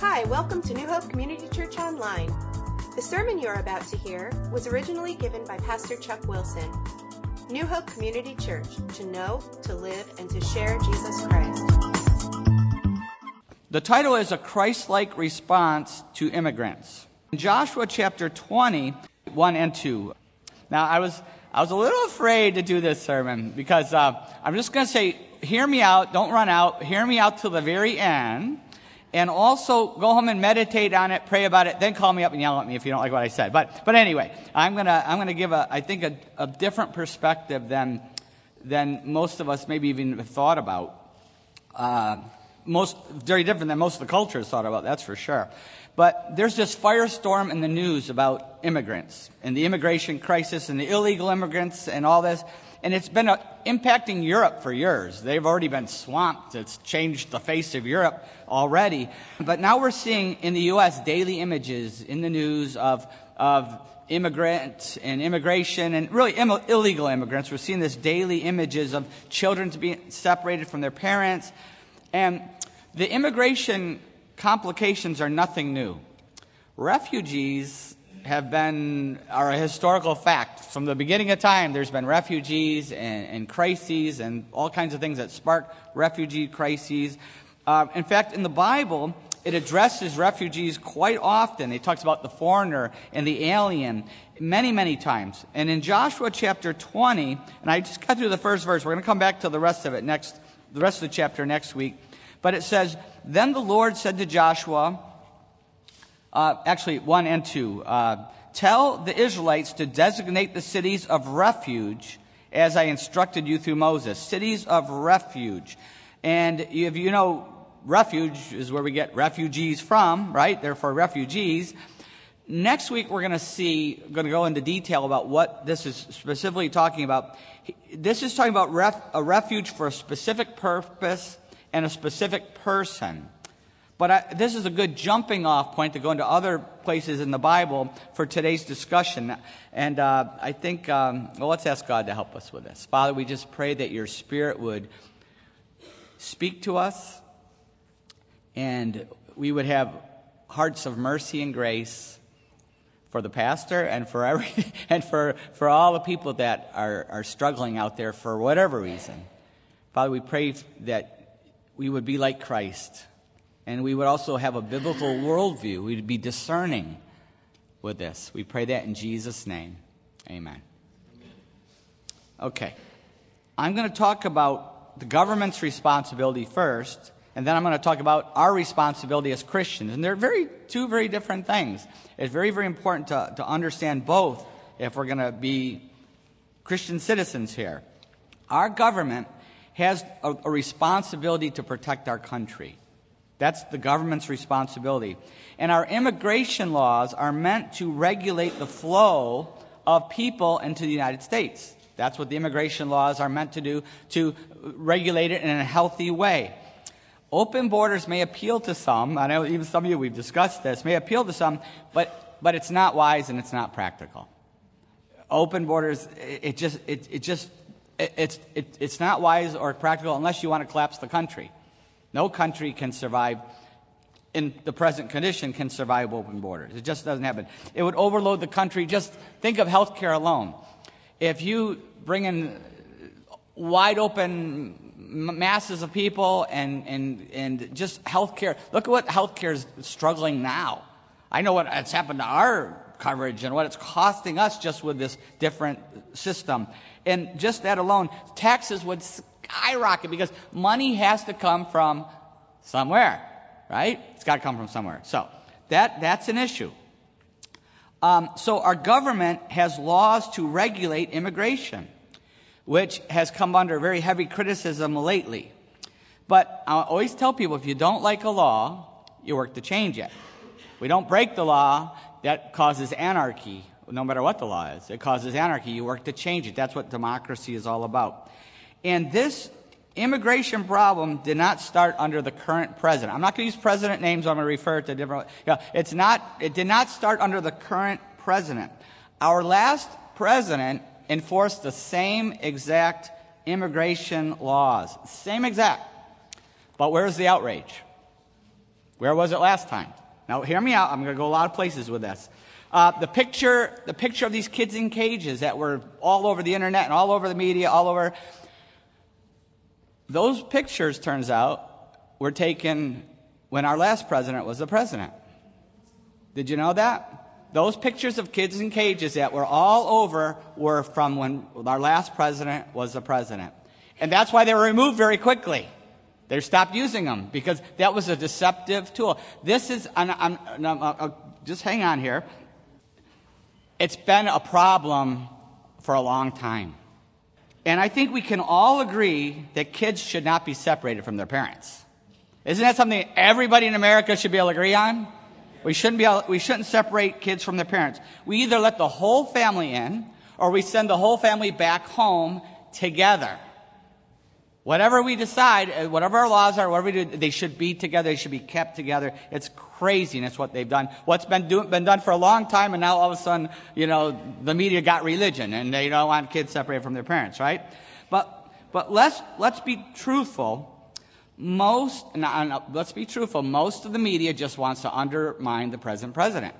Hi, welcome to New Hope Community Church Online. The sermon you're about to hear was originally given by Pastor Chuck Wilson. New Hope Community Church, to know, to live, and to share Jesus Christ. The title is A Christ like Response to Immigrants. In Joshua chapter 20, 1 and 2. Now, I was, I was a little afraid to do this sermon because uh, I'm just going to say, hear me out, don't run out, hear me out till the very end and also go home and meditate on it, pray about it, then call me up and yell at me if you don't like what I said. But, but anyway, I'm gonna, I'm gonna give a, I think a, a different perspective than, than most of us maybe even have thought about. Uh, most, very different than most of the cultures thought about, that's for sure. But there's this firestorm in the news about immigrants and the immigration crisis and the illegal immigrants and all this. And it's been uh, impacting Europe for years. They've already been swamped. It's changed the face of Europe already. But now we're seeing in the U.S. daily images in the news of, of immigrants and immigration and really Im- illegal immigrants. We're seeing this daily images of children to be separated from their parents. And the immigration complications are nothing new. Refugees have been are a historical fact. From the beginning of time there's been refugees and, and crises and all kinds of things that spark refugee crises. Uh, in fact in the bible it addresses refugees quite often. It talks about the foreigner and the alien many many times. And in joshua chapter 20 and i just got through the first verse we're going to come back to the rest of it next the rest of the chapter next week. But it says then the lord said to joshua uh, actually, 1 and 2. Uh, Tell the Israelites to designate the cities of refuge as I instructed you through Moses. Cities of refuge. And if you know, refuge is where we get refugees from, right? Therefore, refugees. Next week, we're going to see, going to go into detail about what this is specifically talking about. This is talking about ref, a refuge for a specific purpose and a specific person. But I, this is a good jumping off point to go into other places in the Bible for today's discussion. And uh, I think, um, well, let's ask God to help us with this. Father, we just pray that your Spirit would speak to us and we would have hearts of mercy and grace for the pastor and for every and for, for all the people that are, are struggling out there for whatever reason. Father, we pray that we would be like Christ and we would also have a biblical worldview. We'd be discerning with this. We pray that in Jesus' name. Amen. Okay. I'm going to talk about the government's responsibility first, and then I'm going to talk about our responsibility as Christians. And they're very, two very different things. It's very, very important to, to understand both if we're going to be Christian citizens here. Our government has a, a responsibility to protect our country. That's the government's responsibility. And our immigration laws are meant to regulate the flow of people into the United States. That's what the immigration laws are meant to do, to regulate it in a healthy way. Open borders may appeal to some. I know even some of you, we've discussed this, may appeal to some, but, but it's not wise and it's not practical. Open borders, it, it just, it, it just, it, it's, it, it's not wise or practical unless you want to collapse the country. No country can survive in the present condition can survive open borders. It just doesn't happen. It would overload the country. Just think of healthcare alone. If you bring in wide open masses of people and, and, and just healthcare, look at what healthcare is struggling now. I know what has happened to our coverage and what it's costing us just with this different system. And just that alone, taxes would skyrocket because money has to come from somewhere, right? It's got to come from somewhere. So that, that's an issue. Um, so our government has laws to regulate immigration, which has come under very heavy criticism lately. But I always tell people if you don't like a law, you work to change it. We don't break the law, that causes anarchy, no matter what the law is. It causes anarchy. You work to change it. That's what democracy is all about. And this immigration problem did not start under the current president. I'm not going to use president names. I'm going to refer to different. It's not. It did not start under the current president. Our last president enforced the same exact immigration laws, same exact. But where's the outrage? Where was it last time? Now, hear me out. I'm going to go a lot of places with this. Uh, the picture, the picture of these kids in cages that were all over the internet and all over the media, all over. Those pictures, turns out, were taken when our last president was the president. Did you know that? Those pictures of kids in cages that were all over were from when our last president was the president. And that's why they were removed very quickly. They stopped using them because that was a deceptive tool. This is, I'm, I'm, I'm, just hang on here. It's been a problem for a long time. And I think we can all agree that kids should not be separated from their parents. Isn't that something everybody in America should be able to agree on? We shouldn't, be able, we shouldn't separate kids from their parents. We either let the whole family in or we send the whole family back home together. Whatever we decide, uh, whatever our laws are, whatever we do, they should be together. They should be kept together. It's craziness what they've done. What's been, do, been done for a long time, and now all of a sudden, you know, the media got religion, and they don't want kids separated from their parents, right? But, but let's, let's be truthful. Most, no, no, let's be truthful. Most of the media just wants to undermine the present president.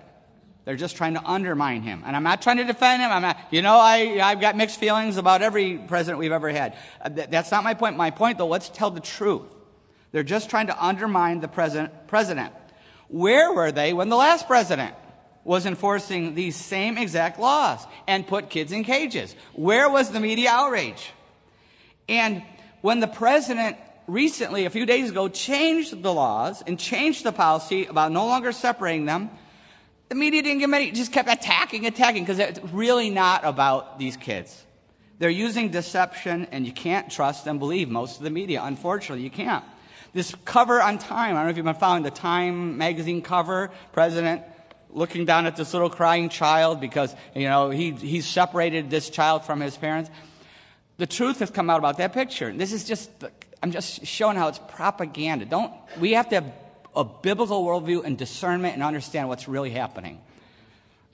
They're just trying to undermine him. And I'm not trying to defend him. I'm not, you know, I, I've got mixed feelings about every president we've ever had. Uh, that's not my point. My point, though, let's tell the truth. They're just trying to undermine the present president. Where were they when the last president was enforcing these same exact laws and put kids in cages? Where was the media outrage? And when the president recently, a few days ago, changed the laws and changed the policy about no longer separating them, the media didn't give any, just kept attacking, attacking, because it's really not about these kids. They're using deception, and you can't trust and believe most of the media. Unfortunately, you can't. This cover on Time, I don't know if you've been following the Time magazine cover, President looking down at this little crying child because, you know, he, he's separated this child from his parents. The truth has come out about that picture. This is just, I'm just showing how it's propaganda. Don't, we have to have a biblical worldview and discernment and understand what's really happening.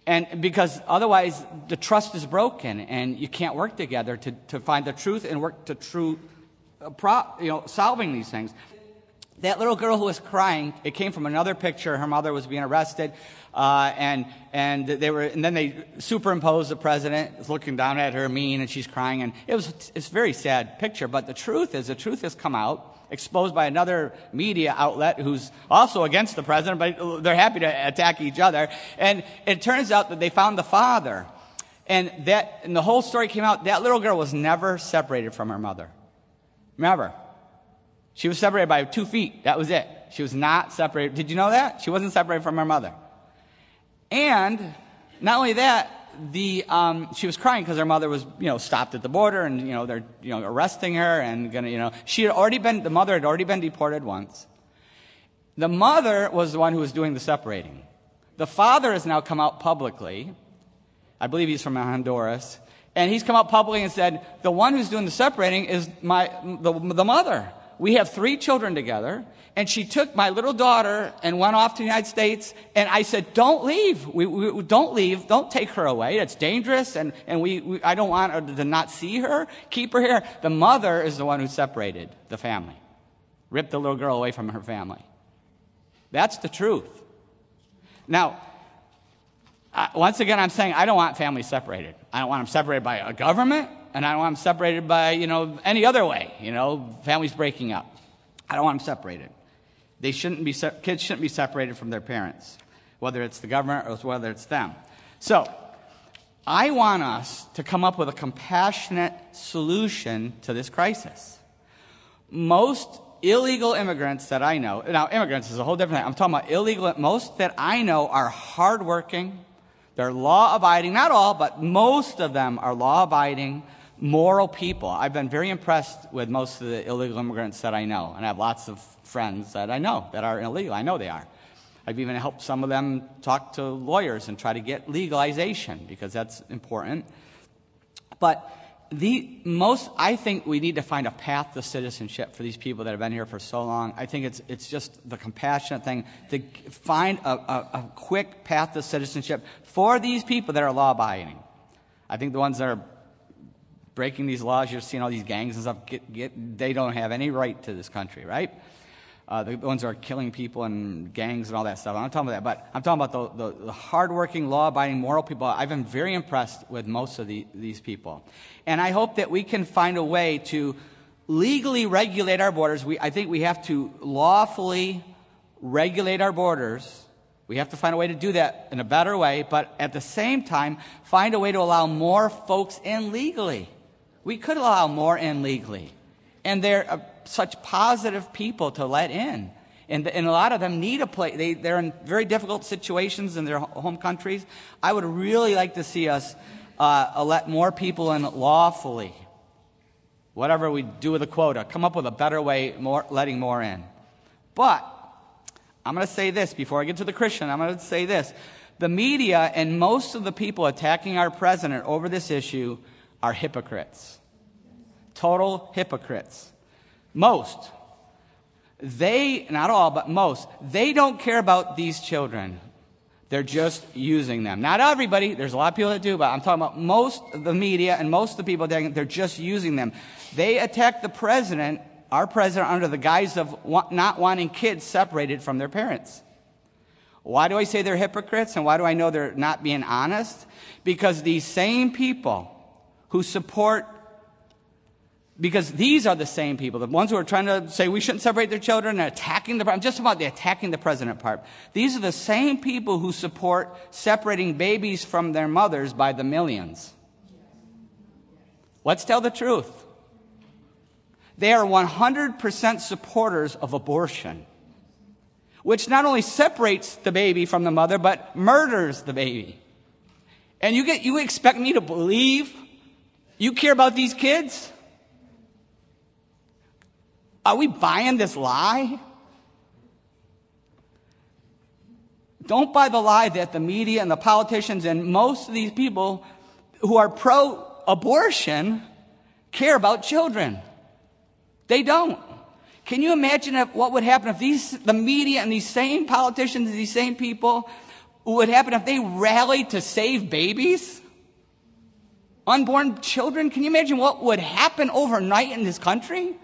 And because otherwise, the trust is broken and you can't work together to, to find the truth and work to true, uh, you know, solving these things. That little girl who was crying, it came from another picture. Her mother was being arrested. Uh, and and they were and then they superimposed the president looking down at her mean and she's crying and it was it's a very sad picture but the truth is the truth has come out exposed by another media outlet who's also against the president, but they're happy to attack each other. And it turns out that they found the father. And that, and the whole story came out, that little girl was never separated from her mother. Never. She was separated by two feet. That was it. She was not separated. Did you know that? She wasn't separated from her mother. And not only that, the, um, she was crying because her mother was, you know, stopped at the border and, you know, they're, you know, arresting her and gonna, you know, she had already been, the mother had already been deported once. The mother was the one who was doing the separating. The father has now come out publicly. I believe he's from Honduras. And he's come out publicly and said, the one who's doing the separating is my, the, the mother. We have three children together and she took my little daughter and went off to the United States. And I said, don't leave. We, we don't leave. Don't take her away. It's dangerous. And, and we, we, I don't want her to not see her. Keep her here. The mother is the one who separated the family, ripped the little girl away from her family. That's the truth. Now, once again, I'm saying I don't want families separated. I don't want them separated by a government, and I don't want them separated by, you know, any other way, you know, families breaking up. I don't want them separated. They shouldn't be, kids shouldn't be separated from their parents, whether it's the government or whether it's them. So, I want us to come up with a compassionate solution to this crisis. Most illegal immigrants that I know, now immigrants is a whole different thing. I'm talking about illegal, most that I know are hardworking, they're law abiding, not all, but most of them are law abiding, moral people. I've been very impressed with most of the illegal immigrants that I know, and I have lots of friends that I know that are illegal. I know they are. I've even helped some of them talk to lawyers and try to get legalization because that's important. But the most, I think we need to find a path to citizenship for these people that have been here for so long. I think it's, it's just the compassionate thing to find a, a, a quick path to citizenship for these people that are law abiding. I think the ones that are breaking these laws, you're seeing all these gangs and stuff, get, get, they don't have any right to this country, right? uh, the ones who are killing people and gangs and all that stuff. I'm not talking about that, but I'm talking about the, the, the hardworking, law abiding, moral people. I've been very impressed with most of the, these people. And I hope that we can find a way to legally regulate our borders. We, I think we have to lawfully regulate our borders. We have to find a way to do that in a better way, but at the same time, find a way to allow more folks in legally. We could allow more in legally. And they're uh, such positive people to let in. And, and, a lot of them need a place. They, they're in very difficult situations in their home countries. I would really like to see us uh, let more people in lawfully. Whatever we do with a quota, come up with a better way, more, letting more in. But I'm going to say this before I get to the Christian. I'm going to say this. The media and most of the people attacking our president over this issue are hypocrites. Total hypocrites. Most. They, not all, but most, they don't care about these children. They're just using them. Not everybody, there's a lot of people that do, but I'm talking about most of the media and most of the people, they're just using them. They attack the president, our president, under the guise of not wanting kids separated from their parents. Why do I say they're hypocrites and why do I know they're not being honest? Because these same people who support because these are the same people, the ones who are trying to say we shouldn't separate their children and attacking the, I'm just about the attacking the president part. These are the same people who support separating babies from their mothers by the millions. Let's tell the truth. They are 100% supporters of abortion, which not only separates the baby from the mother, but murders the baby. And you get, you expect me to believe you care about these kids? Are we buying this lie? Don't buy the lie that the media and the politicians and most of these people who are pro abortion care about children. They don't. Can you imagine if, what would happen if these, the media and these same politicians, and these same people, what would happen if they rallied to save babies? Unborn children? Can you imagine what would happen overnight in this country?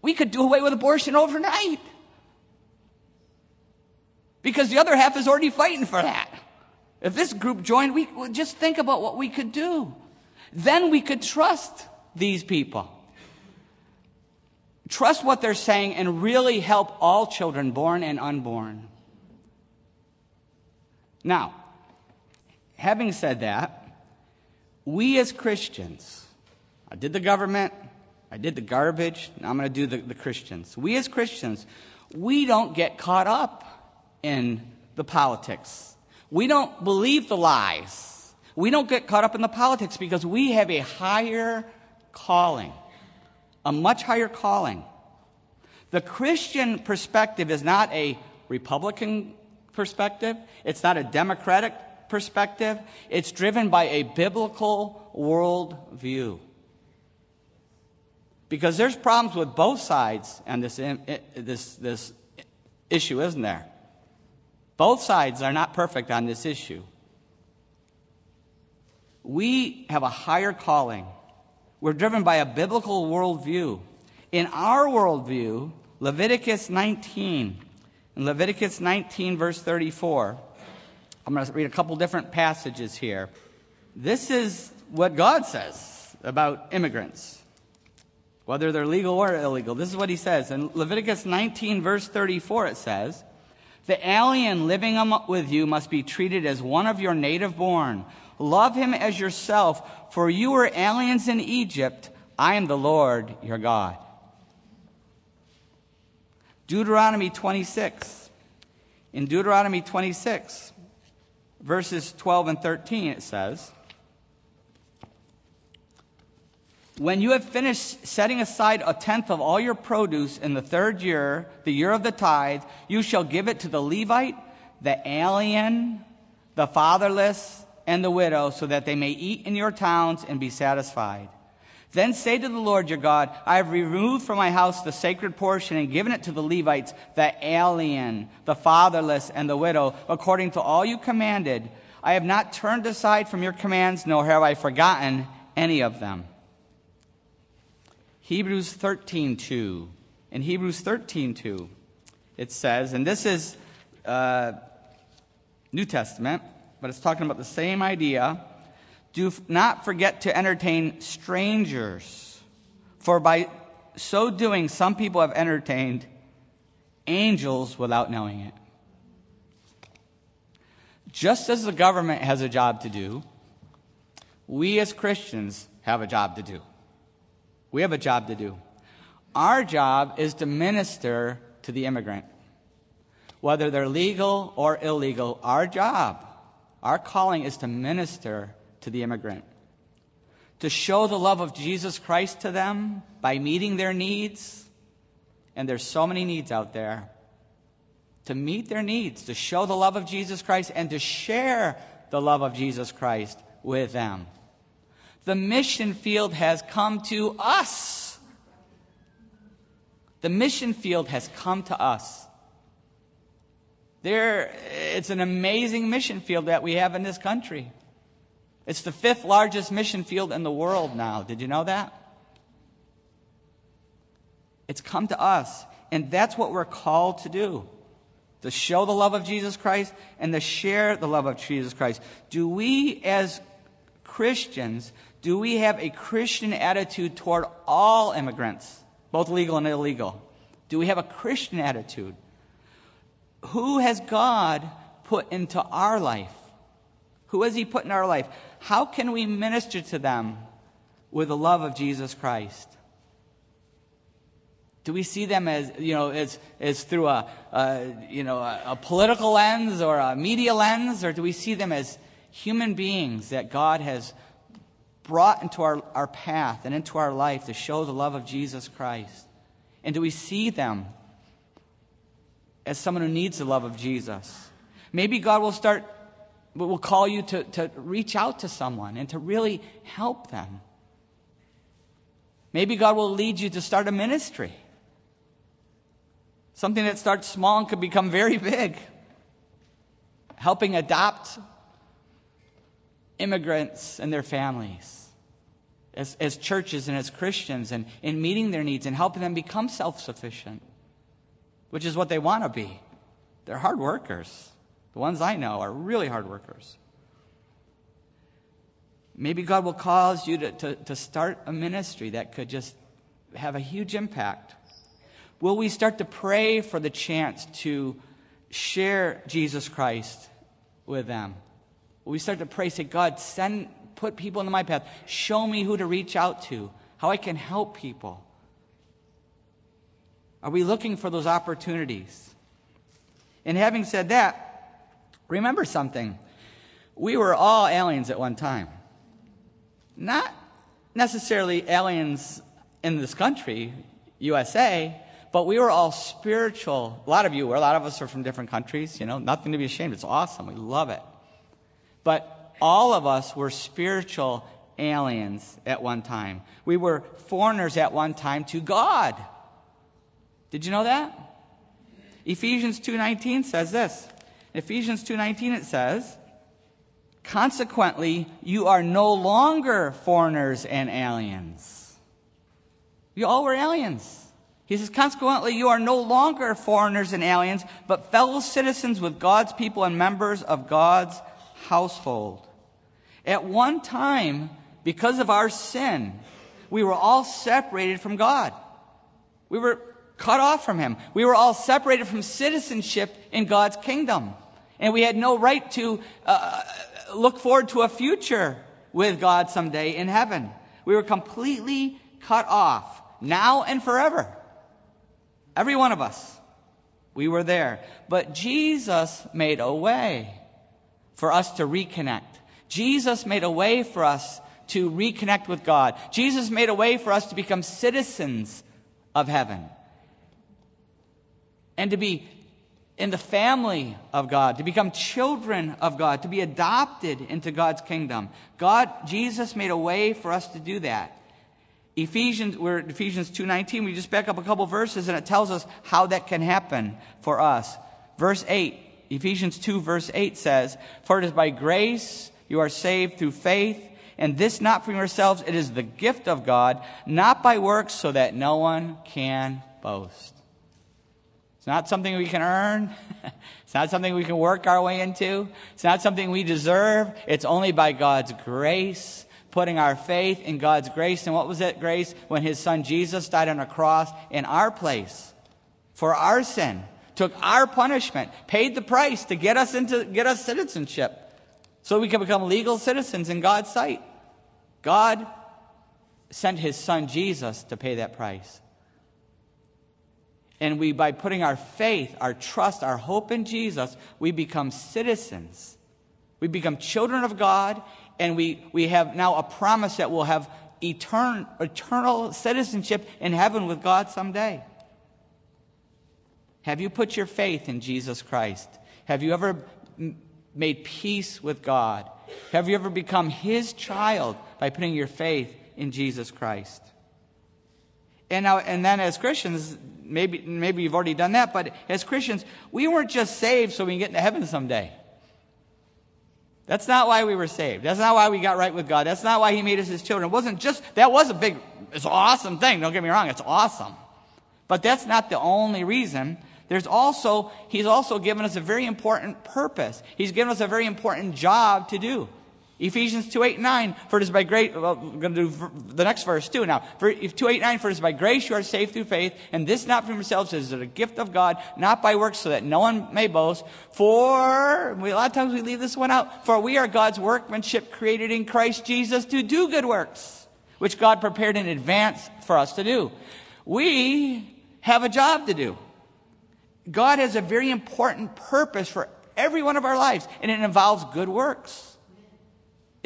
We could do away with abortion overnight. Because the other half is already fighting for that. If this group joined, we would just think about what we could do. Then we could trust these people. Trust what they're saying and really help all children, born and unborn. Now, having said that, we as Christians, I did the government, I did the garbage. Now I'm going to do the, the Christians. We as Christians, we don't get caught up in the politics. We don't believe the lies. We don't get caught up in the politics because we have a higher calling, a much higher calling. The Christian perspective is not a Republican perspective, it's not a Democratic perspective, it's driven by a biblical worldview. Because there's problems with both sides on this, this, this issue, isn't there? Both sides are not perfect on this issue. We have a higher calling. We're driven by a biblical worldview. In our worldview, Leviticus 19, in Leviticus 19, verse 34, I'm going to read a couple different passages here. This is what God says about immigrants whether they're legal or illegal. This is what he says. In Leviticus 19, verse 34, it says, The alien living with you must be treated as one of your native born. Love him as yourself, for you were aliens in Egypt. I am the Lord your God. Deuteronomy 26. In Deuteronomy 26, verses 12 and 13, it says, When you have finished setting aside a tenth of all your produce in the third year, the year of the tithe, you shall give it to the Levite, the alien, the fatherless, and the widow, so that they may eat in your towns and be satisfied. Then say to the Lord your God, I have removed from my house the sacred portion and given it to the Levites, the alien, the fatherless, and the widow, according to all you commanded. I have not turned aside from your commands, nor have I forgotten any of them. Hebrews 13:2. In Hebrews 13:2, it says, and this is uh, New Testament, but it's talking about the same idea. Do not forget to entertain strangers, for by so doing, some people have entertained angels without knowing it. Just as the government has a job to do, we as Christians have a job to do. We have a job to do. Our job is to minister to the immigrant. Whether they're legal or illegal, our job, our calling is to minister to the immigrant. To show the love of Jesus Christ to them by meeting their needs. And there's so many needs out there. To meet their needs, to show the love of Jesus Christ, and to share the love of Jesus Christ with them. The mission field has come to us. The mission field has come to us. There, it's an amazing mission field that we have in this country. It's the fifth largest mission field in the world now. Did you know that? It's come to us. And that's what we're called to do to show the love of Jesus Christ and to share the love of Jesus Christ. Do we, as Christians, do we have a Christian attitude toward all immigrants? both legal and illegal? Do we have a Christian attitude? Who has God put into our life? Who has He put in our life? How can we minister to them with the love of Jesus Christ? Do we see them as, you know, as, as through a, a you know, a, a political lens or a media lens, or do we see them as human beings that God has brought into our, our path and into our life to show the love of Jesus Christ? And do we see them as someone who needs the love of Jesus? Maybe God will start, will call you to, to reach out to someone and to really help them. Maybe God will lead you to start a ministry. Something that starts small and could become very big. Helping adopt immigrants and their families as, as churches and as Christians and in meeting their needs and helping them become self sufficient, which is what they want to be. They're hard workers. The ones I know are really hard workers. Maybe God will cause you to, to, to start a ministry that could just have a huge impact. Will we start to pray for the chance to share Jesus Christ with them? Will we start to pray, say, God, send, put people into my path. Show me who to reach out to, how I can help people. Are we looking for those opportunities? And having said that, remember something. We were all aliens at one time. Not necessarily aliens in this country, USA, but we were all spiritual. A lot of you were. A lot of us are from different countries. You know, nothing to be ashamed. It's awesome. We love it. But all of us were spiritual aliens at one time. We were foreigners at one time to God. Did you know that? Ephesians 2:19 says this. In Ephesians 2:19 it says, "Consequently, you are no longer foreigners and aliens." You all were aliens. He says, consequently, you are no longer foreigners and aliens, but fellow citizens with God's people and members of God's household. At one time, because of our sin, we were all separated from God. We were cut off from Him. We were all separated from citizenship in God's kingdom. And we had no right to uh, look forward to a future with God someday in heaven. We were completely cut off, now and forever. Every one of us. We were there. But Jesus made a way for us to reconnect. Jesus made a way for us to reconnect with God. Jesus made a way for us to become citizens of heaven and to be in the family of God, to become children of God, to be adopted into God's kingdom. God, Jesus made a way for us to do that. Ephesians, we're at Ephesians 2.19, we just back up a couple verses and it tells us how that can happen for us. Verse 8, Ephesians 2, verse 8 says, For it is by grace you are saved through faith, and this not from yourselves, it is the gift of God, not by works, so that no one can boast. It's not something we can earn. it's not something we can work our way into. It's not something we deserve. It's only by God's grace, putting our faith in God's grace. And what was that grace? When his son Jesus died on a cross in our place for our sin, took our punishment, paid the price to get us into get us citizenship so we can become legal citizens in God's sight. God sent his son Jesus to pay that price. And we, by putting our faith, our trust, our hope in Jesus, we become citizens. We become children of God, and we, we have now a promise that we'll have etern, eternal citizenship in heaven with God someday. Have you put your faith in Jesus Christ? Have you ever made peace with God? Have you ever become His child by putting your faith in Jesus Christ? And now, and then as Christians, maybe, maybe you've already done that, but as Christians, we weren't just saved so we can get into heaven someday. That's not why we were saved. That's not why we got right with God. That's not why He made us His children. It wasn't just, that was a big, it's an awesome thing. Don't get me wrong. It's awesome. But that's not the only reason. There's also, He's also given us a very important purpose. He's given us a very important job to do. Ephesians 2, 8, 9, for it is by grace, well, we're going to do the next verse too now. For, 2, 8, 9, for it is by grace you are saved through faith, and this not from yourselves, it is a gift of God, not by works, so that no one may boast. For, we, a lot of times we leave this one out, for we are God's workmanship created in Christ Jesus to do good works, which God prepared in advance for us to do. We have a job to do. God has a very important purpose for every one of our lives, and it involves good works.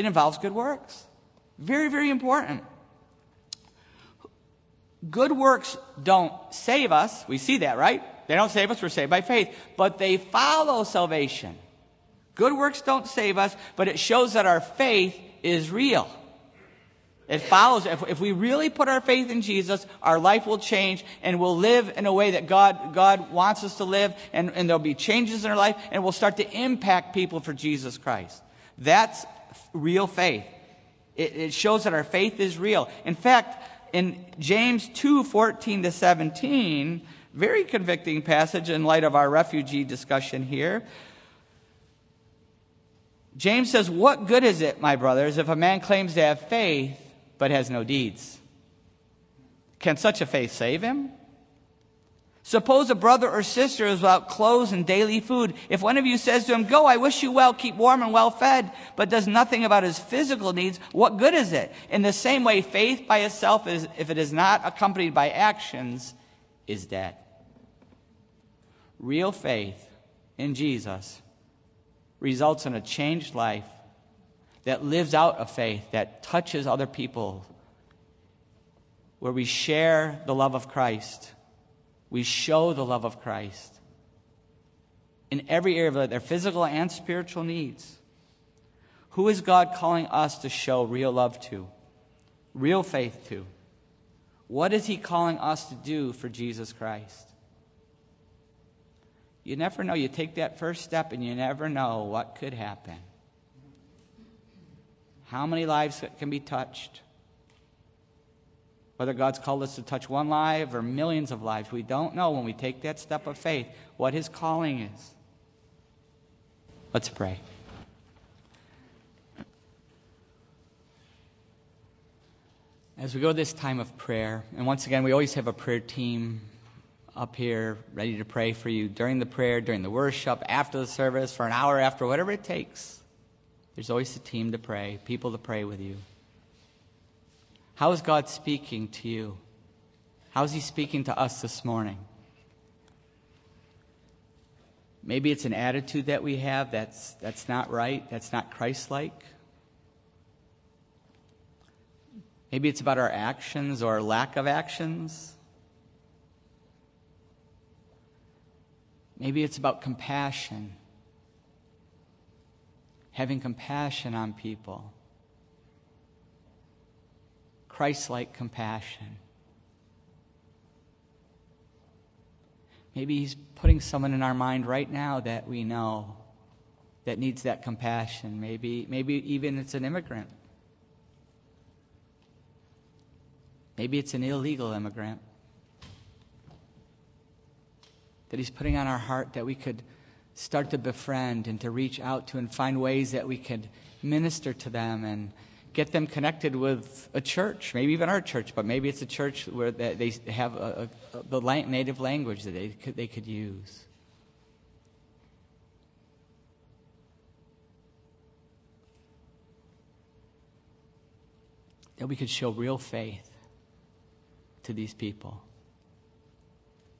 It involves good works. Very, very important. Good works don't save us. We see that, right? They don't save us. We're saved by faith. But they follow salvation. Good works don't save us, but it shows that our faith is real. It follows, if, if, we really put our faith in Jesus, our life will change and we'll live in a way that God, God wants us to live and, and there'll be changes in our life and we'll start to impact people for Jesus Christ. That's real faith. It, it shows that our faith is real. In fact, in James 2 14 to 17, very convicting passage in light of our refugee discussion here. James says, What good is it, my brothers, if a man claims to have faith but has no deeds? Can such a faith save him? Suppose a brother or sister is without clothes and daily food. If one of you says to him, Go, I wish you well, keep warm and well fed, but does nothing about his physical needs, what good is it? In the same way, faith by itself, is, if it is not accompanied by actions, is dead. Real faith in Jesus results in a changed life that lives out a faith that touches other people, where we share the love of Christ we show the love of Christ in every area of their physical and spiritual needs. Who is God calling us to show real love to, real faith to? What is He calling us to do for Jesus Christ? You never know. You take that first step and you never know what could happen. How many lives can be touched? Whether God's called us to touch one life or millions of lives, we don't know when we take that step of faith what His calling is. Let's pray. As we go this time of prayer, and once again, we always have a prayer team up here ready to pray for you during the prayer, during the worship, after the service, for an hour after, whatever it takes. There's always a team to pray, people to pray with you. How is God speaking to you? How is He speaking to us this morning? Maybe it's an attitude that we have that's, that's not right, that's not Christ like. Maybe it's about our actions or lack of actions. Maybe it's about compassion, having compassion on people. Christ like compassion. Maybe He's putting someone in our mind right now that we know that needs that compassion. Maybe, maybe even it's an immigrant. Maybe it's an illegal immigrant. that He's putting on our heart that we could start to befriend and to reach out to and find ways that we could minister to them and get them connected with a church, maybe even our church, but maybe it's a church where they have a, a, the native language that they could, they could use. That we could show real faith to these people,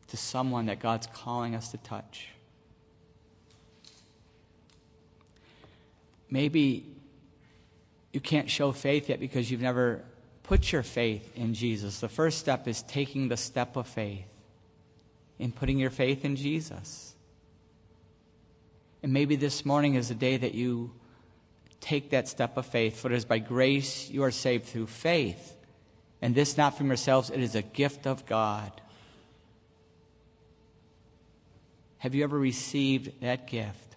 to someone that God's calling us to touch. Maybe you can't show faith yet because you've never put your faith in Jesus. The first step is taking the step of faith in putting your faith in Jesus. And maybe this morning is the day that you take that step of faith, for it is by grace you are saved through faith. And this not from yourselves, it is a gift of God. Have you ever received that gift?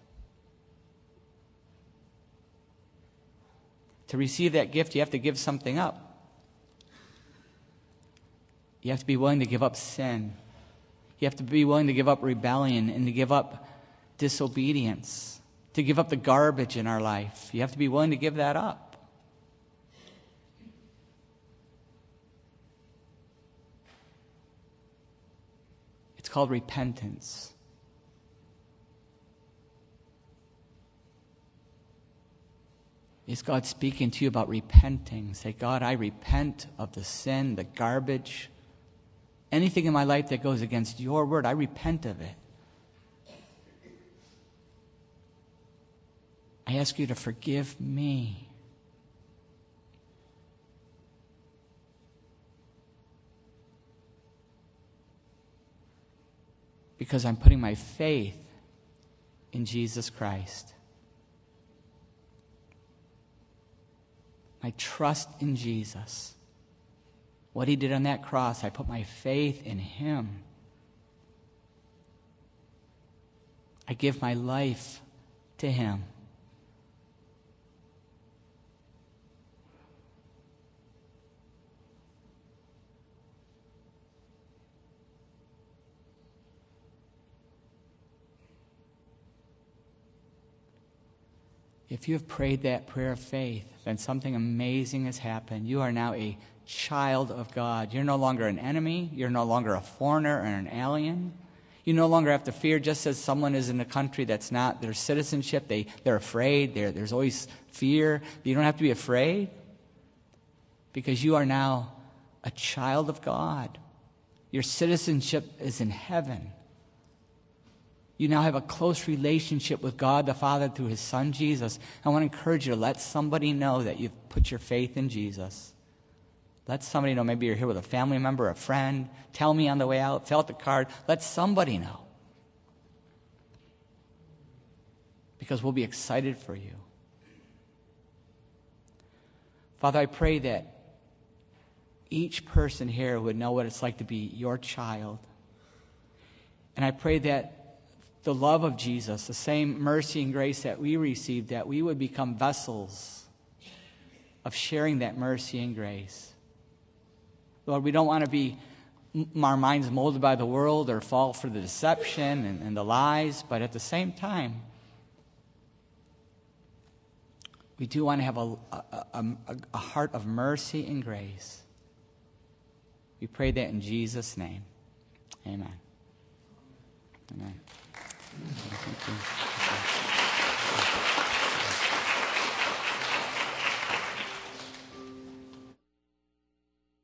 To receive that gift, you have to give something up. You have to be willing to give up sin. You have to be willing to give up rebellion and to give up disobedience, to give up the garbage in our life. You have to be willing to give that up. It's called repentance. Is God speaking to you about repenting? Say, God, I repent of the sin, the garbage, anything in my life that goes against your word. I repent of it. I ask you to forgive me. Because I'm putting my faith in Jesus Christ. I trust in Jesus. What he did on that cross, I put my faith in him. I give my life to him. If you have prayed that prayer of faith, then something amazing has happened. You are now a child of God. You're no longer an enemy. You're no longer a foreigner or an alien. You no longer have to fear just as someone is in a country that's not their citizenship. They, they're afraid. They're, there's always fear. You don't have to be afraid because you are now a child of God. Your citizenship is in heaven. You now have a close relationship with God the Father through His Son Jesus. I want to encourage you to let somebody know that you've put your faith in Jesus. Let somebody know. Maybe you're here with a family member, a friend. Tell me on the way out. Fill out the card. Let somebody know. Because we'll be excited for you. Father, I pray that each person here would know what it's like to be your child. And I pray that the love of Jesus, the same mercy and grace that we received, that we would become vessels of sharing that mercy and grace. Lord, we don't want to be our minds molded by the world or fall for the deception and, and the lies, but at the same time, we do want to have a, a, a, a heart of mercy and grace. We pray that in Jesus' name. Amen. Amen. Thank you.